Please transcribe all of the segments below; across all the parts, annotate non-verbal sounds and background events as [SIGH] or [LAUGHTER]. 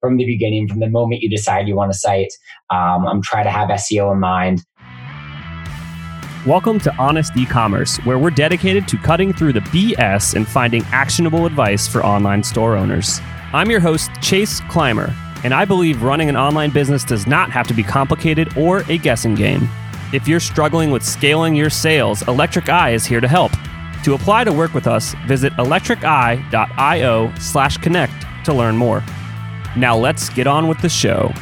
from the beginning, from the moment you decide you want a site. Um, I'm trying to have SEO in mind. Welcome to Honest E-commerce, where we're dedicated to cutting through the BS and finding actionable advice for online store owners. I'm your host, Chase Clymer, and I believe running an online business does not have to be complicated or a guessing game. If you're struggling with scaling your sales, Electric Eye is here to help. To apply to work with us, visit electriceye.io slash connect to learn more. Now let's get on with the show.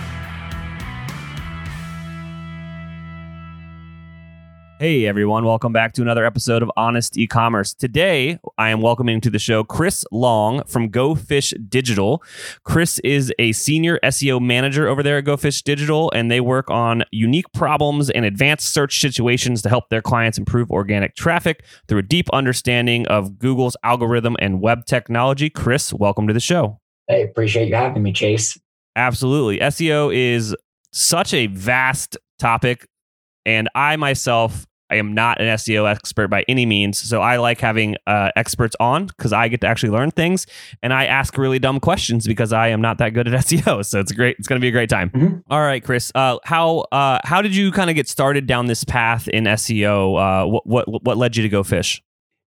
Hey everyone, welcome back to another episode of Honest E-commerce. Today, I am welcoming to the show Chris Long from Go Fish Digital. Chris is a senior SEO manager over there at Go Fish Digital, and they work on unique problems and advanced search situations to help their clients improve organic traffic through a deep understanding of Google's algorithm and web technology. Chris, welcome to the show. Hey, appreciate you having me, Chase. Absolutely. SEO is such a vast topic and I myself I am not an SEO expert by any means, so I like having uh, experts on because I get to actually learn things, and I ask really dumb questions because I am not that good at [LAUGHS] SEO. So it's great. It's going to be a great time. Mm-hmm. All right, Chris. Uh, how uh, how did you kind of get started down this path in SEO? Uh, what what what led you to go fish?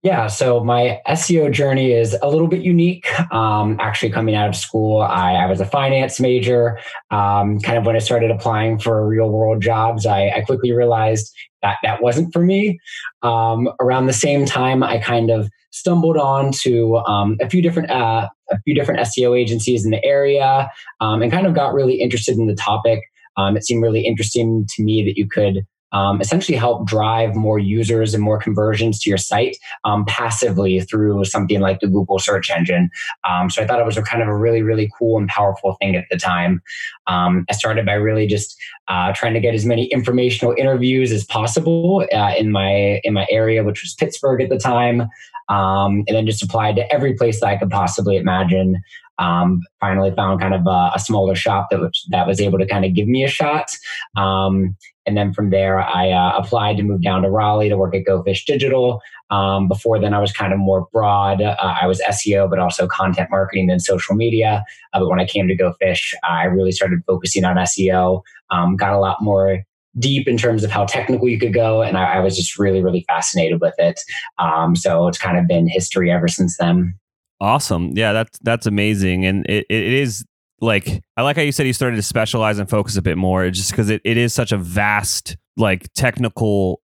Yeah, so my SEO journey is a little bit unique. Um, actually, coming out of school, I, I was a finance major. Um, kind of when I started applying for real world jobs, I, I quickly realized that that wasn't for me. Um, around the same time, I kind of stumbled on to um, a few different uh, a few different SEO agencies in the area, um, and kind of got really interested in the topic. Um, it seemed really interesting to me that you could um, essentially help drive more users and more conversions to your site um, passively through something like the Google search engine. Um, so I thought it was a kind of a really, really cool and powerful thing at the time. Um, I started by really just uh, trying to get as many informational interviews as possible uh, in my in my area, which was Pittsburgh at the time, um, and then just applied to every place that I could possibly imagine. Um, finally found kind of a, a, smaller shop that was, that was able to kind of give me a shot. Um, and then from there, I uh, applied to move down to Raleigh to work at Go Fish Digital. Um, before then, I was kind of more broad. Uh, I was SEO, but also content marketing and social media. Uh, but when I came to Go Fish, I really started focusing on SEO. Um, got a lot more deep in terms of how technical you could go, and I, I was just really, really fascinated with it. Um, so it's kind of been history ever since then. Awesome. Yeah, that's that's amazing. And it, it is like I like how you said you started to specialize and focus a bit more just because it, it is such a vast like technical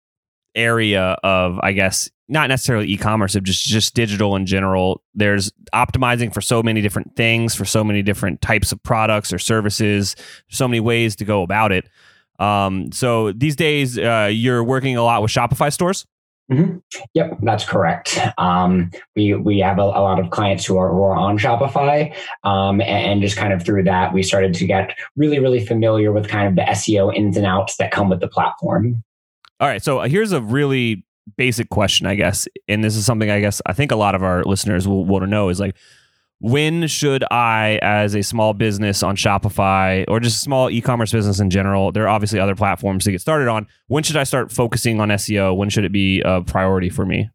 area of I guess not necessarily e-commerce of just just digital in general there's optimizing for so many different things for so many different types of products or services so many ways to go about it um, so these days uh, you're working a lot with shopify stores Mm-hmm. Yep, that's correct. Um, we we have a, a, lot of clients who are who are on Shopify, um, and, and, just kind of through that, we started to get really really familiar with kind of the SEO ins and outs that come with the platform. All right, so here's a really basic question, I guess, and this is something I guess I think a lot of our listeners will want to know is like, when should I, as a small business on Shopify or just a small e commerce business in general, there are obviously other platforms to get started on. When should I start focusing on SEO? When should it be a priority for me?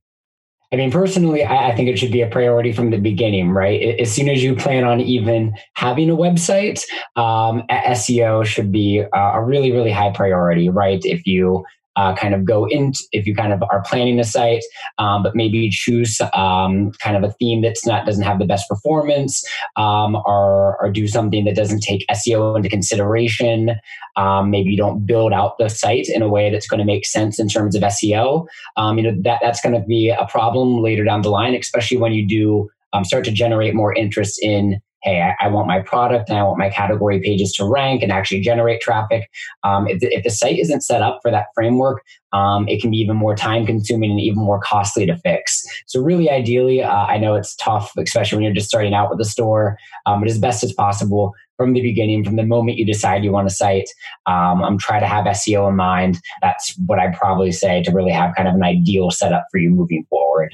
I mean, personally, I, think it should be a priority from the beginning, right? As soon as you plan on even having a website, um, SEO should be a really, really high priority, right? If you uh, kind of go into if you kind of are planning a site, um, but maybe choose um, kind of a theme that's not doesn't have the best performance, um, or or do something that doesn't take SEO into consideration. Um, maybe you don't build out the site in a way that's going to make sense in terms of SEO. Um, you know that that's going to be a problem later down the line, especially when you do um, start to generate more interest in hey, I, I, want my product and I want my category pages to rank and actually generate traffic. Um, if, the, if, the, site isn't set up for that framework, um, it can be even more time consuming and even more costly to fix. So, really, ideally, uh, I know it's tough, especially when you're just starting out with a store, um, but as best as possible from the beginning, from the moment you decide you want a site, um, I'm trying to have SEO in mind. That's what I'd probably say to really have kind of an ideal setup for you moving forward.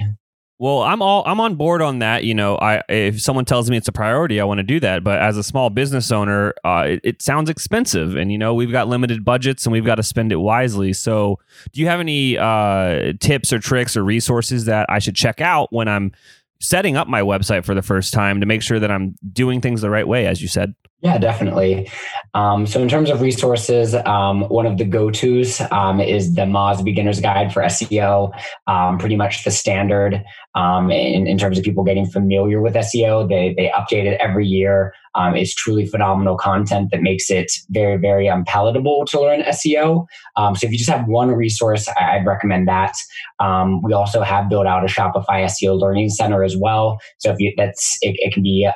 Well, I'm all I'm on board on that. You know, I if someone tells me it's a priority, I want to do that. But as a small business owner, uh, it, it, sounds expensive, and you know we've got limited budgets and we've got to spend it wisely. So, do you have any uh, tips or tricks or resources that I should check out when I'm setting up my website for the first time to make sure that I'm doing things the right way, as you said? Yeah, definitely. Um, so, in terms of resources, um, one of the go tos um, is the Moz Beginner's Guide for SEO, um, pretty much the standard um, in, in, terms of people getting familiar with SEO. They, they update it every year. Um, it's truly phenomenal content that makes it very, very unpalatable to learn SEO. so, if you just have one resource, I'd recommend that. we also have built out a Shopify SEO Learning Center as well. So, if you, that's it, it can be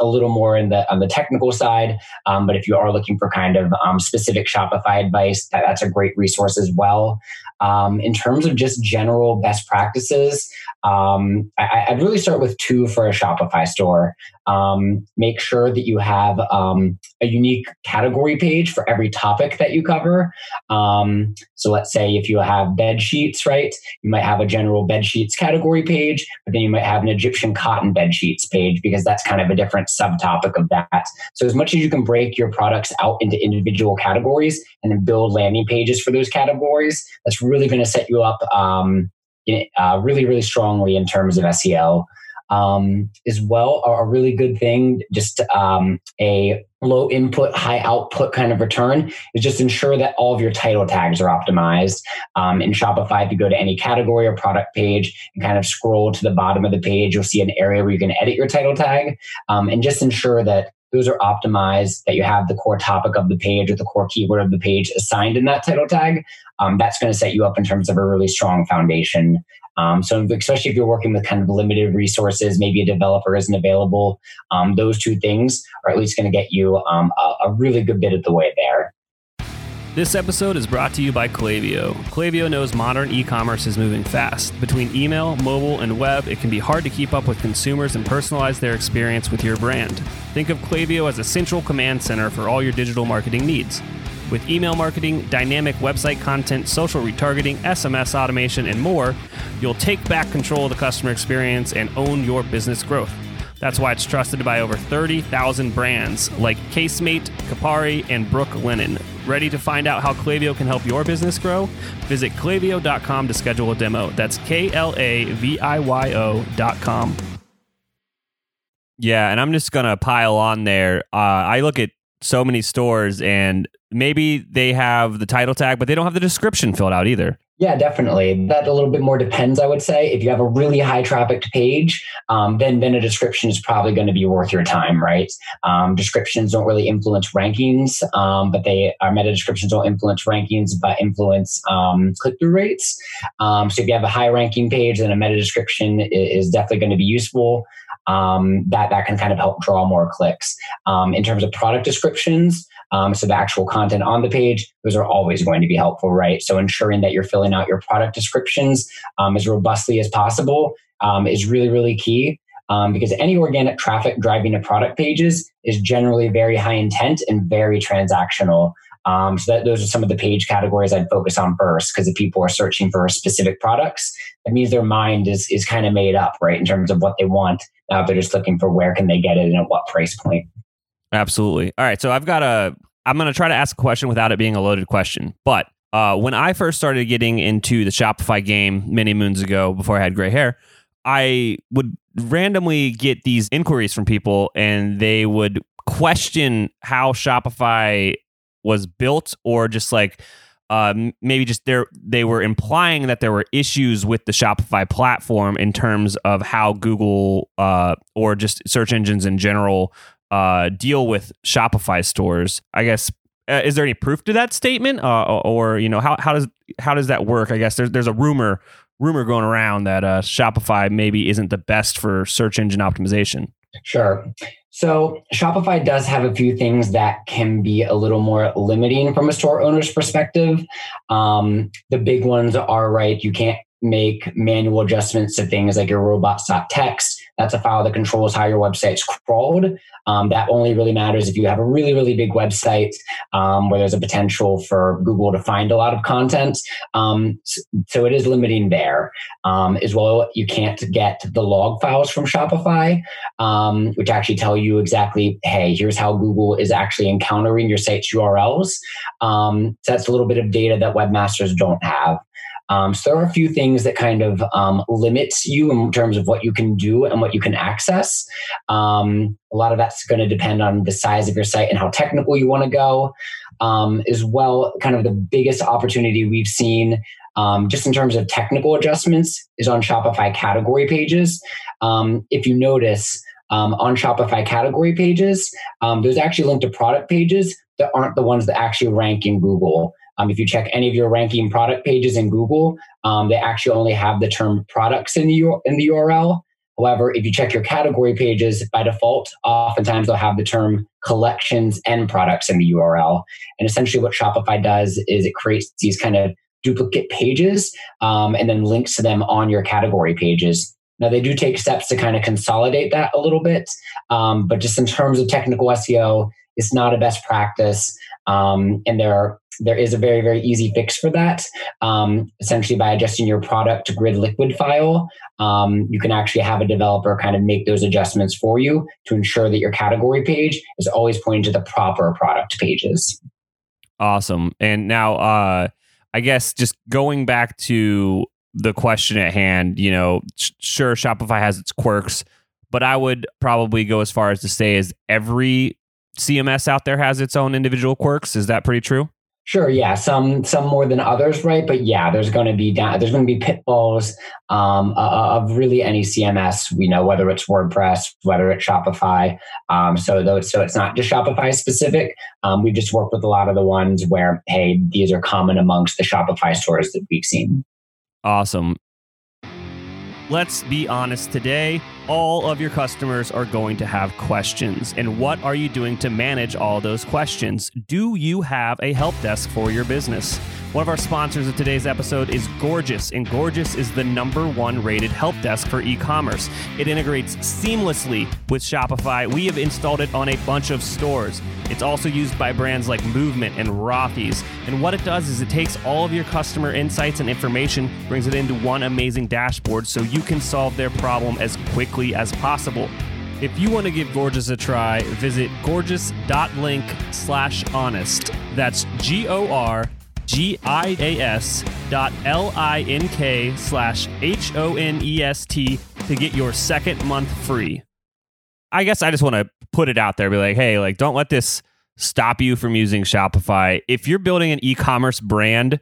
a little more in the on the technical side. Um, but if you are looking for kind of um, specific Shopify advice, that, that's a great resource as well. Um, in terms of just general best practices, um, I, would really start with two for a Shopify store. Um, make sure that you have um, a unique category page for every topic that you cover. Um, so let's say if you have bed sheets, right, you might have a general bed sheets category page, but then you might have an Egyptian cotton bed sheets page because that's kind of a different subtopic of that. So as much as you can break your products out into individual categories and then build landing pages for those categories, that's really going to set you up um, uh, really, really strongly in terms of SEO um, as well a really good thing. Just um, a low input, high output kind of return is just ensure that all of your title tags are optimized. Um, in Shopify, if you go to any category or product page and kind of scroll to the bottom of the page, you'll see an area where you can edit your title tag um, and just ensure that those are optimized, that you have the core topic of the page or the core keyword of the page assigned in that title tag. Um, that's going to set you up in terms of a really strong foundation um, so, especially if you're working with kind of limited resources, maybe a developer isn't available, um, those two things are at least going to get you um, a, a really good bit of the way there. This episode is brought to you by Klaviyo. Klaviyo knows modern e commerce is moving fast. Between email, mobile, and web, it can be hard to keep up with consumers and personalize their experience with your brand. Think of Klaviyo as a central command center for all your digital marketing needs. With email marketing, dynamic website content, social retargeting, SMS automation, and more, you'll take back control of the customer experience and own your business growth. That's why it's trusted by over 30,000 brands like Casemate, Kapari, and Brooklinen. Ready to find out how Klaviyo can help your business grow? Visit klaviyo.com to schedule a demo. That's K L A V I Y O.com. Yeah, and I'm just going to pile on there. Uh, I look at so many stores and maybe they have the title tag, but they don't have the description filled out either. Yeah, definitely. That a little bit more depends, I would say. If you have a really high trafficked page, um, then then a description is probably going to be worth your time, right? Um, descriptions don't really influence rankings, um, but they our meta descriptions don't influence rankings, but influence um, click through rates. Um, so if you have a high ranking page, then a meta description is definitely going to be useful. Um, that that can kind of help draw more clicks. in terms of product descriptions, um, so the actual content on the page, those are always going to be helpful, right? So ensuring that you're filling out your product descriptions um, as robustly as possible um, is really, really key. Um, because any organic traffic driving to product pages is generally very high intent and very transactional. Um, so that those are some of the page categories I'd focus on first. Because if people are searching for specific products, it means their mind is is kind of made up, right, in terms of what they want. Now they're just looking for where can they get it and at what price point. Absolutely. All right. So I've got a, I'm going to try to ask a question without it being a loaded question. But uh, when I first started getting into the Shopify game many moons ago, before I had gray hair, I would randomly get these inquiries from people and they would question how Shopify was built or just like, uh, maybe just there they were implying that there were issues with the Shopify platform in terms of how Google uh, or just search engines in general uh, deal with Shopify stores. I guess uh, is there any proof to that statement, uh, or you know how how does how does that work? I guess there's there's a rumor rumor going around that uh, Shopify maybe isn't the best for search engine optimization. Sure. So Shopify does have a few things that can be a little more limiting from a store owner's perspective. Um, the big ones are right. You can't make manual adjustments to things like your robots.txt. That's a file that controls how your website's crawled. Um, that only really matters if you have a really, really big website um, where there's a potential for Google to find a lot of content. Um, so it is limiting there. Um, as well, you can't get the log files from Shopify, um, which actually tell you exactly, hey, here's how Google is actually encountering your site's URLs. Um, so that's a little bit of data that webmasters don't have. Um, so there are a few things that kind of um, limits you in terms of what you can do and what you can access. Um, a lot of that's going to depend on the size of your site and how technical you want to go. Um, as well, kind of the biggest opportunity we've seen um, just in terms of technical adjustments is on Shopify category pages. Um, if you notice, um, on Shopify category pages, um, there's actually linked to product pages that aren't the ones that actually rank in Google. Um, if you check any of your ranking product pages in Google, um, they actually only have the term products in the, in the URL. However, if you check your category pages by default, oftentimes they'll have the term collections and products in the URL. And essentially, what Shopify does is it creates these kind of duplicate pages um, and then links to them on your category pages. Now, they do take steps to kind of consolidate that a little bit, um, but just in terms of technical SEO, it's not a best practice. Um, and there are, there is a very, very easy fix for that. Um, essentially, by adjusting your product grid liquid file, um, you can actually have a developer kind of make those adjustments for you to ensure that your category page is always pointing to the proper product pages. Awesome. And now, uh, I guess just going back to the question at hand, you know, sure, Shopify has its quirks, but I would probably go as far as to say is every CMS out there has its own individual quirks. Is that pretty true? Sure. Yeah. Some some more than others, right? But yeah, there's going to be down, there's going to be pitfalls um, of really any CMS. We know whether it's WordPress, whether it's Shopify. Um, so though, so it's not just Shopify specific. Um, we've just worked with a lot of the ones where hey, these are common amongst the Shopify stores that we've seen. Awesome. Let's be honest today, all of your customers are going to have questions. And what are you doing to manage all those questions? Do you have a help desk for your business? One of our sponsors of today's episode is Gorgias, and Gorgias is the number one rated help desk for e commerce. It integrates seamlessly with Shopify. We have installed it on a bunch of stores. It's also used by brands like Movement and Rothy's. And what it does is it takes all of your customer insights and information, brings it into one amazing dashboard so you can solve their problem as quickly as possible. If you want to give Gorgias a try, visit gorgias.link slash honest. That's G O R G-I-A-S dot L-I-N-K slash H-O-N-E-S-T to get your second month free. I guess I just want to put it out there, be like, hey, like, don't let this stop you from using Shopify. If you're building an e-commerce brand,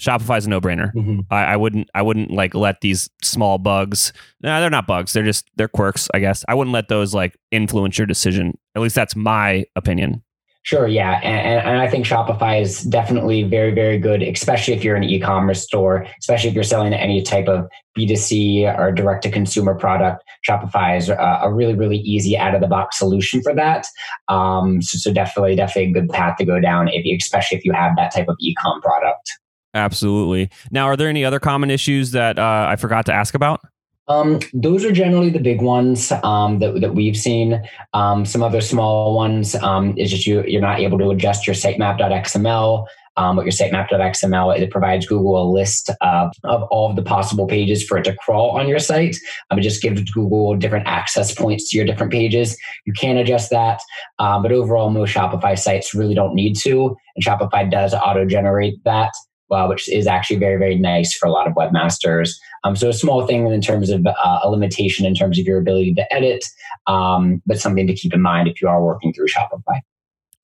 Shopify is a no-brainer. Mm-hmm. I, I, wouldn't, I wouldn't like let these small bugs. No, they're not bugs. They're just they're quirks, I guess. I wouldn't let those like influence your decision. At least that's my opinion. Sure, yeah, and, and, I think Shopify is definitely very, very good, especially if you're an e-commerce store, especially if you're selling any type of B2C or direct-to-consumer product. Shopify is a, a really, really easy out-of-the-box solution for that. Um, so, so, definitely, definitely a good path to go down, if you, especially if you have that type of e-com product. Absolutely. Now, are there any other common issues that uh, I forgot to ask about? Um, those are generally the big ones um, that, that we've seen. Um, some other small ones um, is just you, you're not able to adjust your sitemap.xml. Um, your sitemap.xml, it provides Google a list of, of all of the possible pages for it to crawl on your site. Um, it just gives Google different access points to your different pages. You can adjust that, um, but overall, most Shopify sites really don't need to. And Shopify does auto generate that well, which is actually very, very nice for a lot of webmasters. Um, so a small thing in terms of uh, a limitation in terms of your ability to edit, um, but something to keep in mind if you are working through Shopify.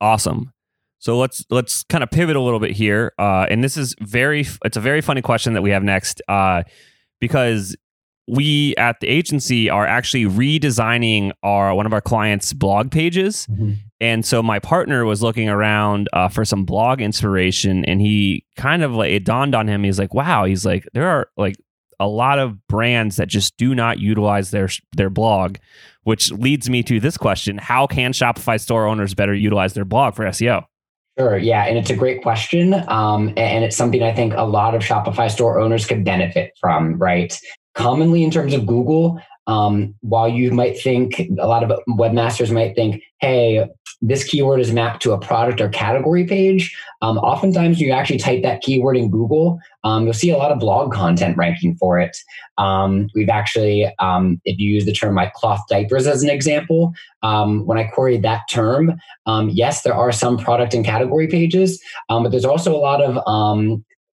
Awesome. So let's let's kind of pivot a little bit here, uh, and this is very it's a very funny question that we have next uh, because we at the agency are actually redesigning our one of our clients' blog pages, mm-hmm. And so my partner was looking around uh, for some blog inspiration, and he kind of like it dawned on him. He's like, "Wow!" He's like, "There are like a lot of brands that just do not utilize their their blog," which leads me to this question: How can Shopify store owners better utilize their blog for SEO? Sure. Yeah. And it's a great question. Um, and it's something I think a lot of Shopify store owners could benefit from, right? Commonly, in terms of Google, um, while you might think a lot of webmasters might think, hey, this keyword is mapped to a product or category page. Um, oftentimes, you actually type that keyword in Google, um, you'll see a lot of blog content ranking for it. Um, we've actually, um, if you use the term like cloth diapers as an example, um, when I queried that term, yes, there are some product and category pages, but there's also a lot of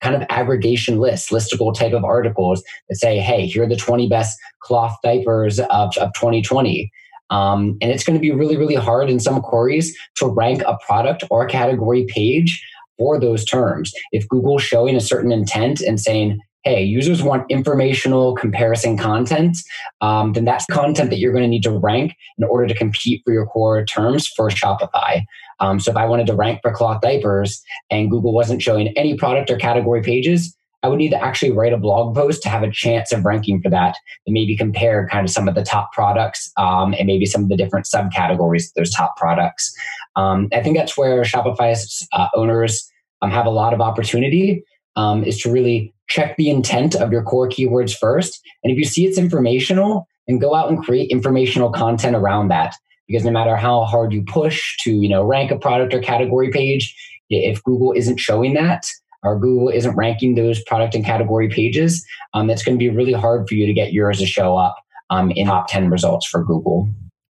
kind of aggregation lists, listicle type of articles that say, hey, here are the 20 best cloth diapers of, of 2020. Um, and it's going to be really, really hard in some queries to rank a product or category page for those terms. If Google's showing a certain intent and saying, hey, users want informational comparison content, um, then that's content that you're going to need to rank in order to compete for your core terms for Shopify. Um, so if I wanted to rank for cloth diapers and Google wasn't showing any product or category pages, I would need to actually write a blog post to have a chance of ranking for that and maybe compare kind of some of the top products um, and maybe some of the different subcategories of those top products. Um, I think that's where Shopify's uh, owners um, have a lot of opportunity um, is to really check the intent of your core keywords first. And if you see it's informational, and go out and create informational content around that. Because no matter how hard you push to, you know, rank a product or category page, if Google isn't showing that, or Google isn't ranking those product and category pages, um, it's going to be really hard for you to get yours to show up um, in top 10 results for Google.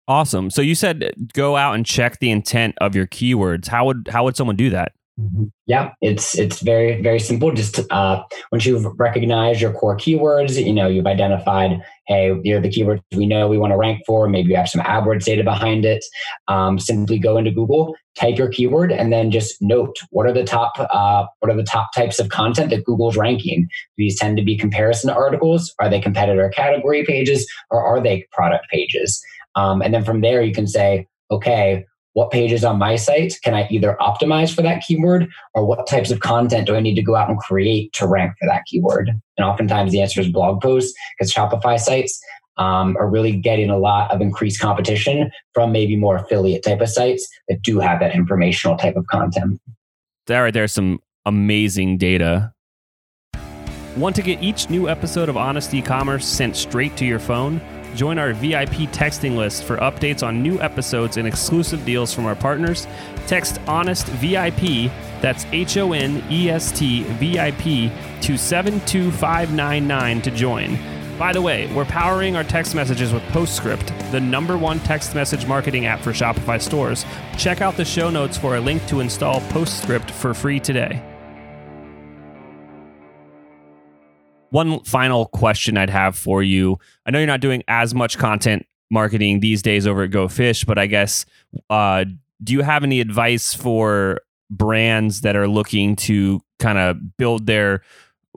Awesome. So you said go out and check the intent of your keywords. How would how would someone do that? Mm-hmm. Yeah, it's it's very very simple. Just uh, once you've recognized your core keywords, you know you've identified, hey, you are the keywords we know we want to rank for. Maybe you have some AdWords data behind it. Um, simply go into Google, type your keyword, and then just note what are the top uh, what are the top types of content that Google's ranking. These tend to be comparison articles. Are they competitor category pages or are they product pages? Um, and then from there you can say, okay, what pages on my site can I either optimize for that keyword or what types of content do I need to go out and create to rank for that keyword? And oftentimes the answer is blog posts because Shopify sites um, are really getting a lot of increased competition from maybe more affiliate type of sites that do have that informational type of content. That right there's some amazing data. Want to get each new episode of Honesty E-commerce sent straight to your phone? Join our VIP texting list for updates on new episodes and exclusive deals from our partners. Text Honest VIP, that's H O N E S T VIP, to 72599 to join. By the way, we're powering our text messages with Postscript, the number one text message marketing app for Shopify stores. Check out the show notes for a link to install Postscript for free today. One final question I'd have for you. I know you're not doing as much content marketing these days over at Go Fish, but I guess uh, do you have any advice for brands that are looking to kind of build their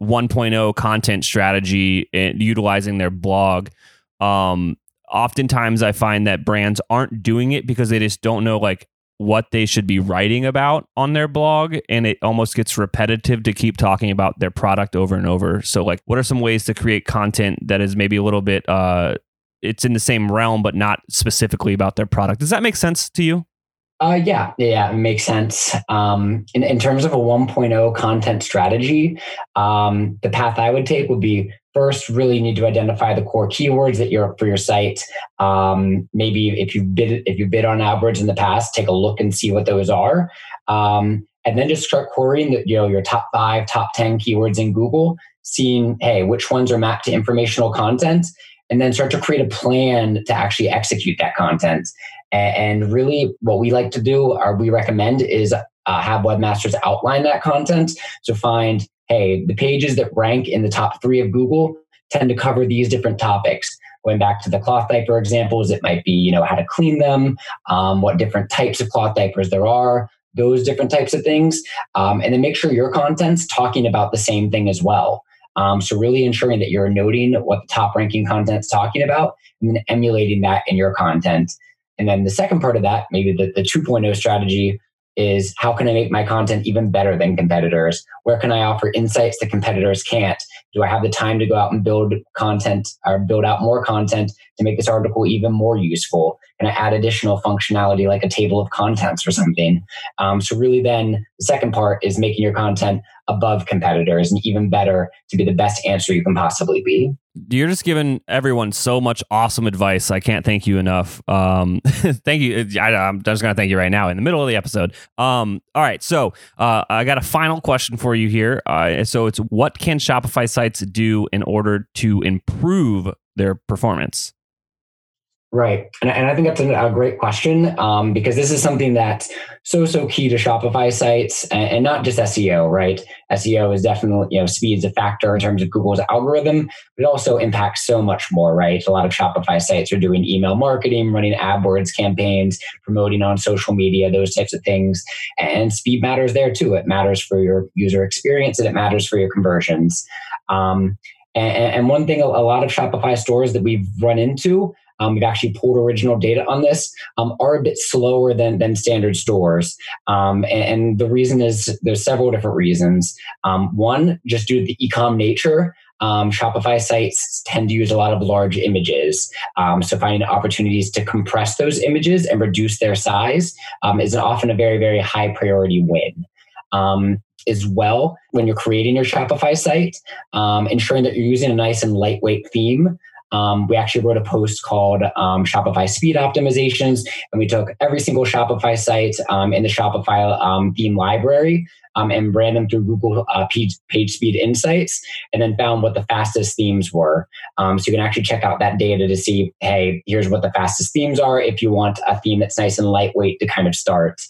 1.0 content strategy and utilizing their blog? Um, oftentimes, I find that brands aren't doing it because they just don't know like what they should be writing about on their blog and it almost gets repetitive to keep talking about their product over and over. So like what are some ways to create content that is maybe a little bit uh it's in the same realm but not specifically about their product? Does that make sense to you uh, yeah, yeah, it makes sense. Um, in, in terms of a 1.0 content strategy, um, the path I would take would be first really need to identify the core keywords that you're for your site. Um, maybe if you bid if you bid on AdWords in the past, take a look and see what those are, um, and then just start querying the, you know your top five, top ten keywords in Google, seeing hey which ones are mapped to informational content, and then start to create a plan to actually execute that content. And really, what we like to do, or we recommend, is uh, have webmasters outline that content. So find, hey, the pages that rank in the top three of Google tend to cover these different topics. Going back to the cloth diaper examples, it might be, you know, how to clean them, um, what different types of cloth diapers there are, those different types of things, um, and then make sure your content's talking about the same thing as well. Um, so really ensuring that you're noting what the top ranking content's talking about and then emulating that in your content. And then the second part of that, maybe the, the 2.0 strategy, is how can I make my content even better than competitors? Where can I offer insights that competitors can't? Do I have the time to go out and build content or build out more content to make this article even more useful? Can I add additional functionality like a table of contents or something? Um, so, really, then the second part is making your content above competitors and even better to be the best answer you can possibly be. You're just giving everyone so much awesome advice. I can't thank you enough. Um, [LAUGHS] thank you. I, am just going to thank you right now in the middle of the episode. Um, all right. So uh, I got a final question for you here. Uh, so it's what can Shopify sites do in order to improve their performance? Right. And, and I think that's a, a great question um, because this is something that's so, so key to Shopify sites and, and, not just SEO, right? SEO is definitely, you know, speed's a factor in terms of Google's algorithm, but it also impacts so much more, right? A lot of Shopify sites are doing email marketing, running AdWords campaigns, promoting on social media, those types of things. And speed matters there too. It matters for your user experience and it matters for your conversions. Um, and, one thing a lot of Shopify stores that we've run into um, we've actually pulled original data on this, um, are a bit slower than, than standard stores. Um, and, and, the reason is there's several different reasons. Um, one, just due to the ecom nature, um, Shopify sites tend to use a lot of large images. Um, so finding opportunities to compress those images and reduce their size is often a very, very high priority win. Um, as well when you're creating your Shopify site, um, ensuring that you're using a nice and lightweight theme um, we actually wrote a post called um, Shopify Speed Optimizations, and we took every single Shopify site um, in the Shopify um, theme library um, and ran them through Google uh, page, page, Speed Insights, and then found what the fastest themes were. Um, so you can actually check out that data to see, hey, here's what the fastest themes are if you want a theme that's nice and lightweight to kind of start.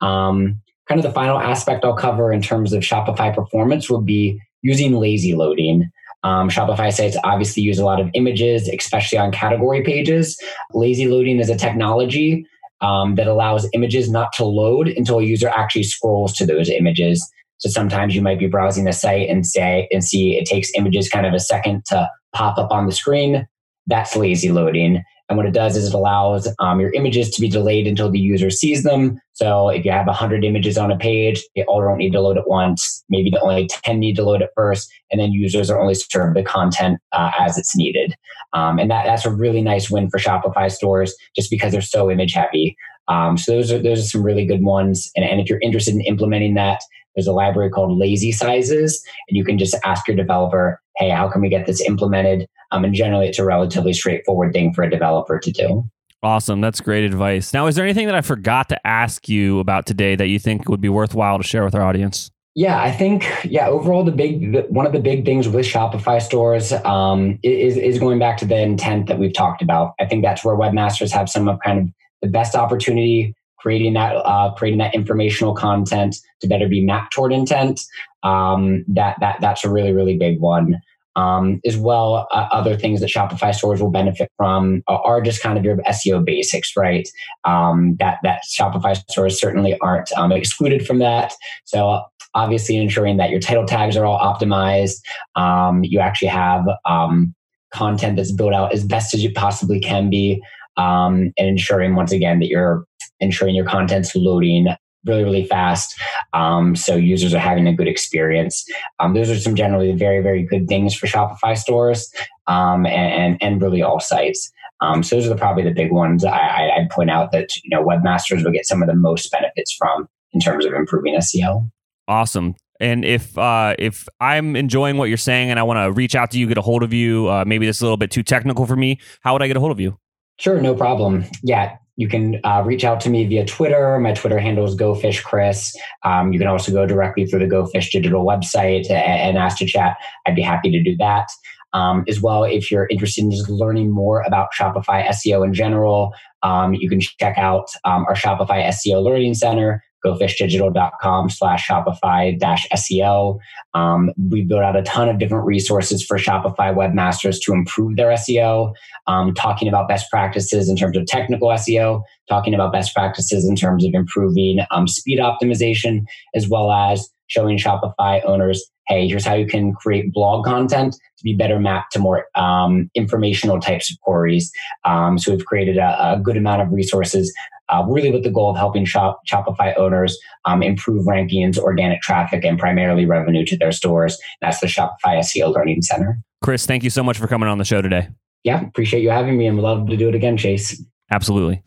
kind of the final aspect I'll cover in terms of Shopify performance will be using lazy loading. Um, Shopify sites obviously use a lot of images, especially on category pages. Lazy loading is a technology um, that allows images not to load until a user actually scrolls to those images. So sometimes you might be browsing the site and say and see it takes images kind of a second to pop up on the screen. That's lazy loading. And what it does is it allows um, your images to be delayed until the user sees them. So if you have 100 images on a page, they all don't need to load at once. Maybe the only 10 need to load at first, and then users are only served the content uh, as it's needed. Um, and that, that's a really nice win for Shopify stores just because they're so image heavy. Um, so those are those are some really good ones. And, and if you're interested in implementing that, there's a library called Lazy Sizes, and you can just ask your developer, "Hey, how can we get this implemented?" Um, and generally, it's a relatively straightforward thing for a developer to do. Awesome. That's great advice. Now, is there anything that I forgot to ask you about today that you think would be worthwhile to share with our audience? Yeah, I think yeah. Overall, the big the, one of the big things with Shopify stores um, is is going back to the intent that we've talked about. I think that's where webmasters have some of kind of the best opportunity creating that uh, creating that informational content to better be mapped toward intent. Um, that that that's a really really big one. Um, as well, uh, other things that Shopify stores will benefit from are just kind of your SEO basics, right? Um, that that Shopify stores certainly aren't um, excluded from that. So obviously, ensuring that your title tags are all optimized. Um, you actually have um, content that's built out as best as you possibly can be, um, and ensuring once again that you're ensuring your content's loading really, really fast. Um, so users are having a good experience. Um, those are some generally very, very good things for Shopify stores um, and, and really all sites. Um, so those are the, probably the big ones I, I'd point out that you know webmasters will get some of the most benefits from in terms of improving SEO. Awesome. And if uh, if I'm enjoying what you're saying and I want to reach out to you, get a hold of you, uh, maybe this is a little bit too technical for me. How would I get a hold of you? Sure, no problem. Yeah, you can uh, reach out to me via Twitter. My Twitter handle is GoFishChris. Um, you can also go directly through the GoFish digital website and, and ask to chat. I'd be happy to do that. Um, as well, if you're interested in just learning more about Shopify SEO in general, um, you can check out um, our Shopify SEO Learning Center gofishdigital.com slash Shopify dash SEO. Um, we built out a ton of different resources for Shopify webmasters to improve their SEO, um, talking about best practices in terms of technical SEO, talking about best practices in terms of improving um, speed optimization, as well as showing Shopify owners, hey, here's how you can create blog content to be better mapped to more um, informational types of queries. Um, so we've created a, a, good amount of resources uh, really with the goal of helping shop, Shopify owners um, improve rankings, organic traffic, and primarily revenue to their stores. That's the Shopify SEO Learning Center. Chris, thank you so much for coming on the show today. Yeah, appreciate you having me and would love to do it again, Chase. Absolutely.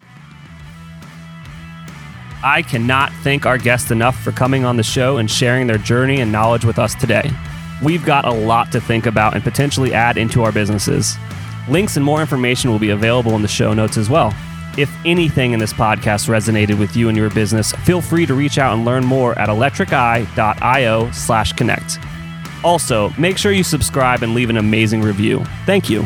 I cannot thank our guests enough for coming on the show and sharing their journey and knowledge with us today. We've got a lot to think about and potentially add into our businesses. Links and more information will be available in the show notes as well. If anything in this podcast resonated with you and your business, feel free to reach out and learn more at electriceye.io slash connect. Also, make sure you subscribe and leave an amazing review. Thank you.